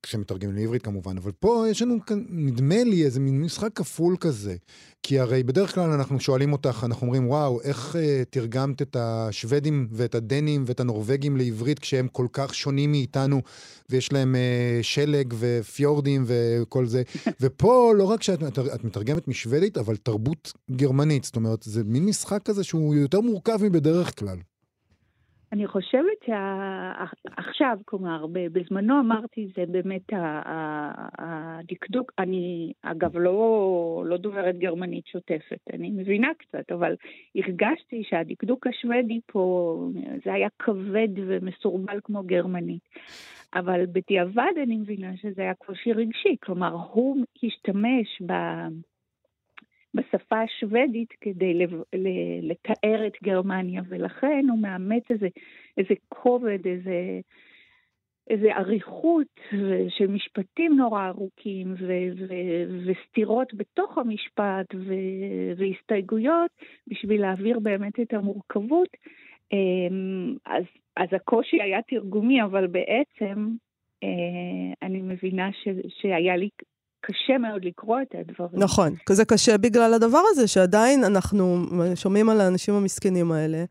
כשמתרגמים לעברית כמובן, אבל פה יש לנו נדמה לי, איזה מין משחק כפול כזה. כי הרי בדרך כלל אנחנו שואלים אותך, אנחנו אומרים, וואו, איך uh, תרגמת את השוודים ואת הדנים ואת הנורבגים לעברית כשהם כל כך שונים מאיתנו, ויש להם uh, שלג ופיורדים וכל זה. ופה לא רק שאת את מתרגמת משוודית, אבל תרבות גרמנית. זאת אומרת, זה מין משחק כזה שהוא יותר מורכב מבדרך כלל. אני חושבת שעכשיו, כלומר, בזמנו אמרתי, זה באמת הדקדוק, אני אגב לא, לא דוברת גרמנית שוטפת, אני מבינה קצת, אבל הרגשתי שהדקדוק השוודי פה, זה היה כבד ומסורבל כמו גרמנית. אבל בדיעבד אני מבינה שזה היה קושי רגשי, כלומר, הוא השתמש ב... בשפה השוודית כדי לתאר את גרמניה, ולכן הוא מאמץ איזה, איזה כובד, איזה, איזה אריכות של משפטים נורא ארוכים ו, ו, וסתירות בתוך המשפט ו, והסתייגויות בשביל להעביר באמת את המורכבות. אמ, אז, אז הקושי היה תרגומי, אבל בעצם אה, אני מבינה ש, שהיה לי קשה מאוד לקרוא את הדברים. נכון, זה קשה בגלל הדבר הזה, שעדיין אנחנו שומעים על האנשים המסכנים האלה,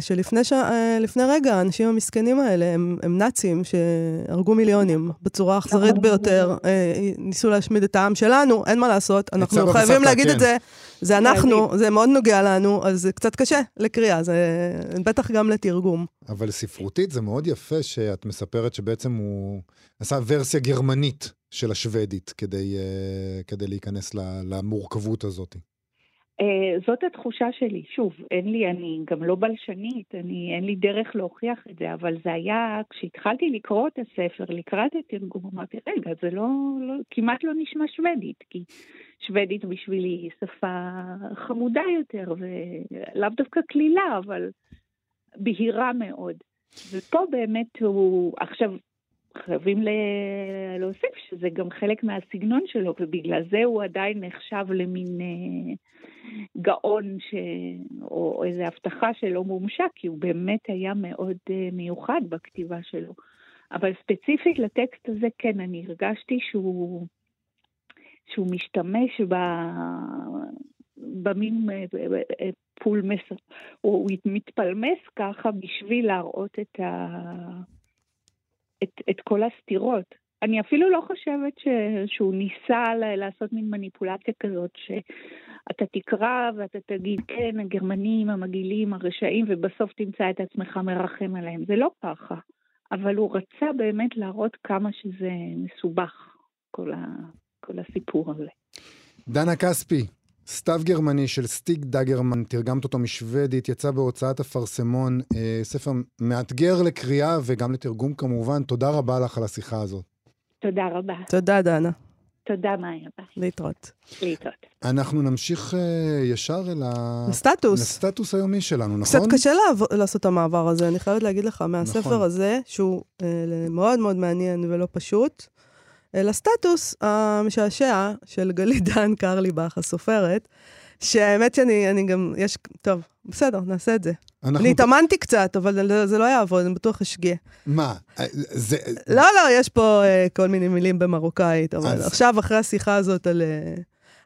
שלפני ש... אה, רגע, האנשים המסכנים האלה הם, הם נאצים שהרגו מיליונים בצורה האכזרית. ביותר, אה, ניסו להשמיד את העם שלנו, אין מה לעשות, אנחנו חייבים להגיד כן. את זה, זה אנחנו, זה מאוד נוגע לנו, אז זה קצת קשה לקריאה, זה בטח גם לתרגום. אבל ספרותית זה מאוד יפה שאת מספרת שבעצם הוא עשה ורסיה גרמנית של השוודית כדי, כדי להיכנס למורכבות הזאת? Uh, זאת התחושה שלי. שוב, אין לי, אני גם לא בלשנית, אני, אין לי דרך להוכיח את זה, אבל זה היה, כשהתחלתי לקרוא את הספר, לקראת התרגום, אמרתי, רגע, זה לא, לא, כמעט לא נשמע שוודית, כי שוודית בשבילי היא שפה חמודה יותר, ולאו דווקא קלילה, אבל בהירה מאוד. ופה באמת הוא, עכשיו, חייבים להוסיף שזה גם חלק מהסגנון שלו, ובגלל זה הוא עדיין נחשב למין אה, גאון ש... או, איזו הבטחה שלא מומשה, כי הוא באמת היה מאוד אה, מיוחד בכתיבה שלו. אבל ספציפית לטקסט הזה, כן, אני הרגשתי שהוא, שהוא משתמש ב... במין אה, אה, פול מסר. הוא מתפלמס ככה בשביל להראות את ה... את, את כל הסתירות. אני אפילו לא חושבת ש, שהוא ניסה לעשות מין מניפולציה כזאת, שאתה תקרא ואתה תגיד, כן, הגרמנים, המגעילים, הרשעים, ובסוף תמצא את עצמך מרחם עליהם. זה לא ככה. אבל הוא רצה באמת להראות כמה שזה מסובך, כל, ה, כל הסיפור הזה. דנה כספי, סתיו גרמני של סטיג דגרמן, תרגמת אותו משוודית, יצא בהוצאת אפרסמון, אה, ספר מאתגר לקריאה וגם לתרגום כמובן. תודה רבה לך על השיחה הזאת. תודה רבה. תודה, דנה. תודה, מאיה. להתראות. להתראות. אנחנו נמשיך uh, ישר אל ה... לסטטוס. לסטטוס היומי שלנו, נכון? קצת קשה לעב... לעשות את המעבר הזה, אני חייבת להגיד לך, מהספר נכון. הזה, שהוא uh, מאוד מאוד מעניין ולא פשוט, לסטטוס המשעשע של גלית דן קרליבך, הסופרת, שהאמת שאני אני גם, יש, טוב, בסדר, נעשה את זה. אנחנו... אני התאמנתי קצת, אבל זה לא יעבוד, אני בטוח אשגה. מה? אה, זה... לא, לא, יש פה uh, כל מיני מילים במרוקאית, אבל אז... עכשיו, אחרי השיחה הזאת על... Uh,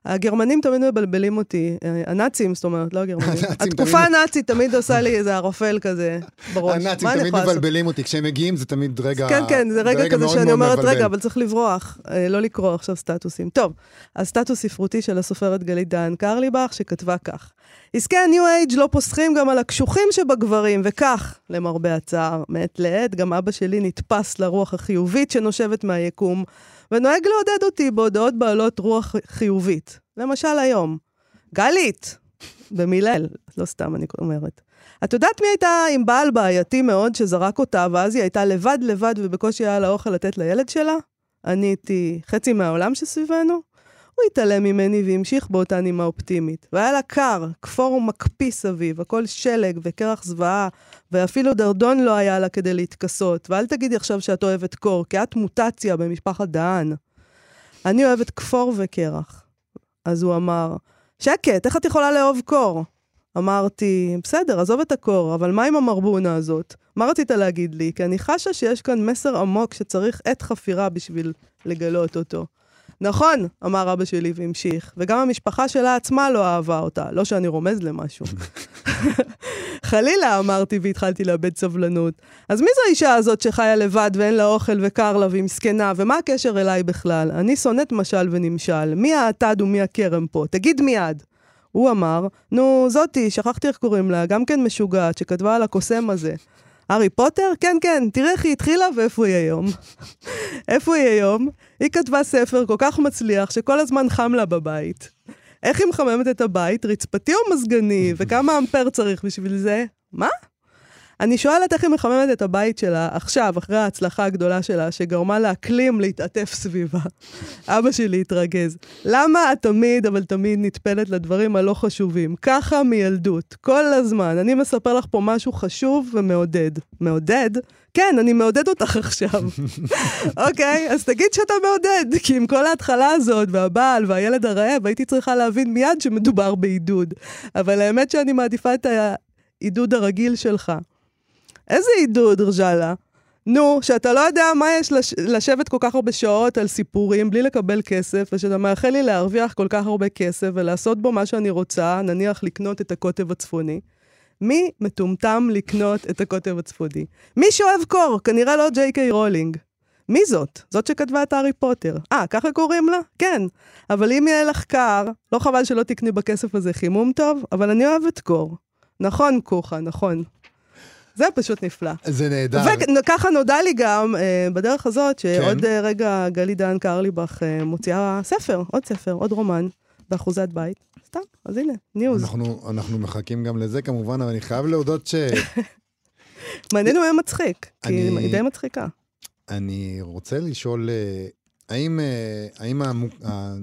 הגרמנים תמיד מבלבלים אותי, אה, הנאצים, זאת אומרת, לא הגרמנים. התקופה הנאצית תמיד עושה לי איזה ערפל כזה בראש. הנאצים תמיד? מבלבלים אותי, כשהם מגיעים זה תמיד רגע... כן, כן, זה רגע כזה שאני אומרת. רגע, אבל צריך לברוח, אה, לא לקרוא עכשיו סטטוסים. טוב, אז סטטוס ספרותי של הסופרת גלית דהן קרליבך, שכתבה כך: עסקי הניו אייג' לא פוסחים גם על הקשוחים שבגברים, וכך, למרבה הצער, מעת לעת, גם אבא שלי נתפס לרוח החיובית שנושבת מהיקום, ונוהג לעודד אותי בהודעות בעלות רוח חיובית. למשל היום, גלית, במילאל, לא סתם אני אומרת. את יודעת מי הייתה עם בעל בעייתי מאוד שזרק אותה, ואז היא הייתה לבד לבד ובקושי היה לה אוכל לתת לילד שלה? עניתי, חצי מהעולם שסביבנו? הוא התעלם ממני והמשיך באותה נימה אופטימית. והיה לה קר, כפור ומקפיא סביב, הכל שלג וקרח זוועה, ואפילו דרדון לא היה לה כדי להתכסות. ואל תגידי עכשיו שאת אוהבת קור, כי את מוטציה במשפחת דהן. אני אוהבת כפור וקרח. אז הוא אמר, שקט, איך את יכולה לאהוב קור? אמרתי, בסדר, עזוב את הקור, אבל מה עם המרבונה הזאת? מה רצית להגיד לי? כי אני חשה שיש כאן מסר עמוק שצריך עת חפירה בשביל לגלות אותו. נכון, אמר אבא שלי והמשיך, וגם המשפחה שלה עצמה לא אהבה אותה, לא שאני רומז למשהו. חלילה, אמרתי והתחלתי לאבד סבלנות. אז מי זו האישה הזאת שחיה לבד ואין לה אוכל וקר לה והיא מסכנה, ומה הקשר אליי בכלל? אני שונאת משל ונמשל. מי האטד ומי הכרם פה? תגיד מיד. הוא אמר, נו, זאתי, שכחתי איך קוראים לה, גם כן משוגעת, שכתבה על הקוסם הזה. הארי פוטר? כן, כן, תראה איך היא התחילה ואיפה היא היום. איפה היא היום? היא כתבה ספר כל כך מצליח, שכל הזמן חם לה בבית. איך היא מחממת את הבית? רצפתי או מזגני? וכמה אמפר צריך בשביל זה? מה? אני שואלת איך היא מחממת את הבית שלה עכשיו, אחרי ההצלחה הגדולה שלה, שגרמה לאקלים להתעטף סביבה. אבא שלי התרגז. למה את תמיד, אבל תמיד נטפלת לדברים הלא חשובים? ככה מילדות, כל הזמן. אני מספר לך פה משהו חשוב ומעודד. מעודד? כן, אני מעודד אותך עכשיו. אוקיי, אז תגיד שאתה מעודד, כי עם כל ההתחלה הזאת, והבעל והילד הרעב, הייתי צריכה להבין מיד שמדובר בעידוד. אבל האמת שאני מעדיפה את העידוד הרגיל שלך. איזה עידוד, רג'אלה? נו, שאתה לא יודע מה יש לש... לשבת כל כך הרבה שעות על סיפורים בלי לקבל כסף, ושאתה מאחל לי להרוויח כל כך הרבה כסף ולעשות בו מה שאני רוצה, נניח לקנות את הקוטב הצפוני. מי מטומטם לקנות את הקוטב הצפוני? מי שאוהב קור? כנראה לא ג'יי קיי רולינג. מי זאת? זאת שכתבה את הארי פוטר. אה, ככה קוראים לה? כן. אבל אם יהיה לך קר, לא חבל שלא תקני בכסף הזה חימום טוב, אבל אני אוהבת קור. נכון, כוחה, נכון. זה פשוט נפלא. זה נהדר. וככה נודע לי גם, אה, בדרך הזאת, שעוד כן. רגע גלית דהן קרליבך אה, מוציאה ספר, עוד ספר, עוד רומן, באחוזת בית. סתם, אז הנה, news. אנחנו, אנחנו מחכים גם לזה כמובן, אבל אני חייב להודות שאני מעניין הוא היה מצחיק, כי אני- היא די מצחיקה. רוצה לשאול, אה, האם, אה, האם המו- ה-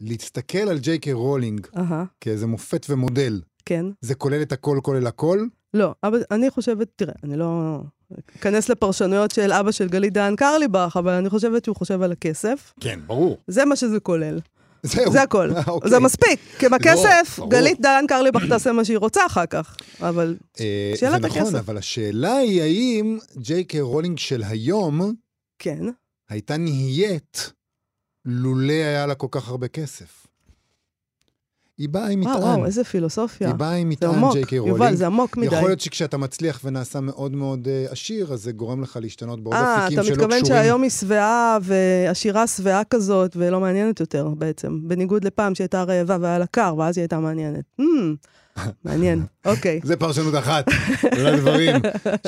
להסתכל על ג'יי קיי רולינג אהה, כאיזה מופת ומודל, כן. זה כולל את הכל כולל הכל? לא, אבא, אני חושבת, תראה, אני לא אכנס לפרשנויות של אבא של גלית דהן קרליבך, אבל אני חושבת שהוא חושב על הכסף. כן, ברור. זה מה שזה כולל. זהו. זה הכל. אוקיי. זה מספיק. כי הכסף, ברור. גלית דהן קרליבך תעשה מה שהיא רוצה אחר כך. אבל אה, שיהיה לה זה את נכון, הכסף. אבל השאלה היא האם ג'יי קיי רולינג של היום כן, הייתה נהיית לולא היה לה כל כך הרבה כסף. היא באה עם מטען. וואו, איזה פילוסופיה. היא באה עם מטען, ג'יי קיי יובל, רולינג. זה עמוק מדי. יכול להיות שכשאתה מצליח ונעשה מאוד מאוד uh, עשיר, אז זה גורם לך להשתנות בעוד אה, אפיקים אתה שלא מתכוון קשורים. שהיום היא שבעה ועשירה שבעה כזאת, ולא מעניינת יותר בעצם. בניגוד לפעם שהייתה רעבה והיה לה קר, ואז היא הייתה מעניינת. Hmm, מעניין, אוקיי. זה פרשנות אחת לדברים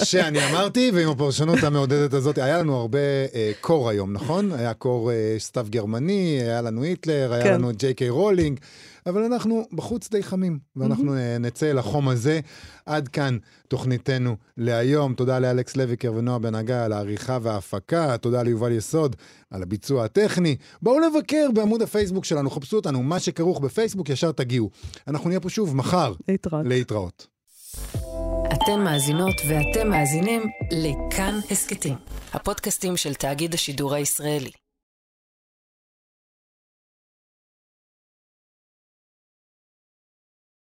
שאני אמרתי, ועם הפרשנות המעודדת הזאת, היה לנו הרבה אה, קור היום, נכון? היה קור אה, סתיו גרמני, היה לנו היטלר, היה כן. לנו ג'יי קיי רולינג, אבל אנחנו בחוץ די חמים, ואנחנו אה, נצא אל החום הזה. עד כאן תוכניתנו להיום. תודה לאלכס לויקר ונועה בן הגיא על העריכה וההפקה, תודה ליובל יסוד על הביצוע הטכני. בואו לבקר בעמוד הפייסבוק שלנו, חפשו אותנו, מה שכרוך בפייסבוק, ישר תגיעו. אנחנו נהיה פה שוב מחר. להתראות. להתראות. אתן מאזינות ואתם מאזינים לכאן הסכתים, הפודקאסטים של תאגיד השידור הישראלי.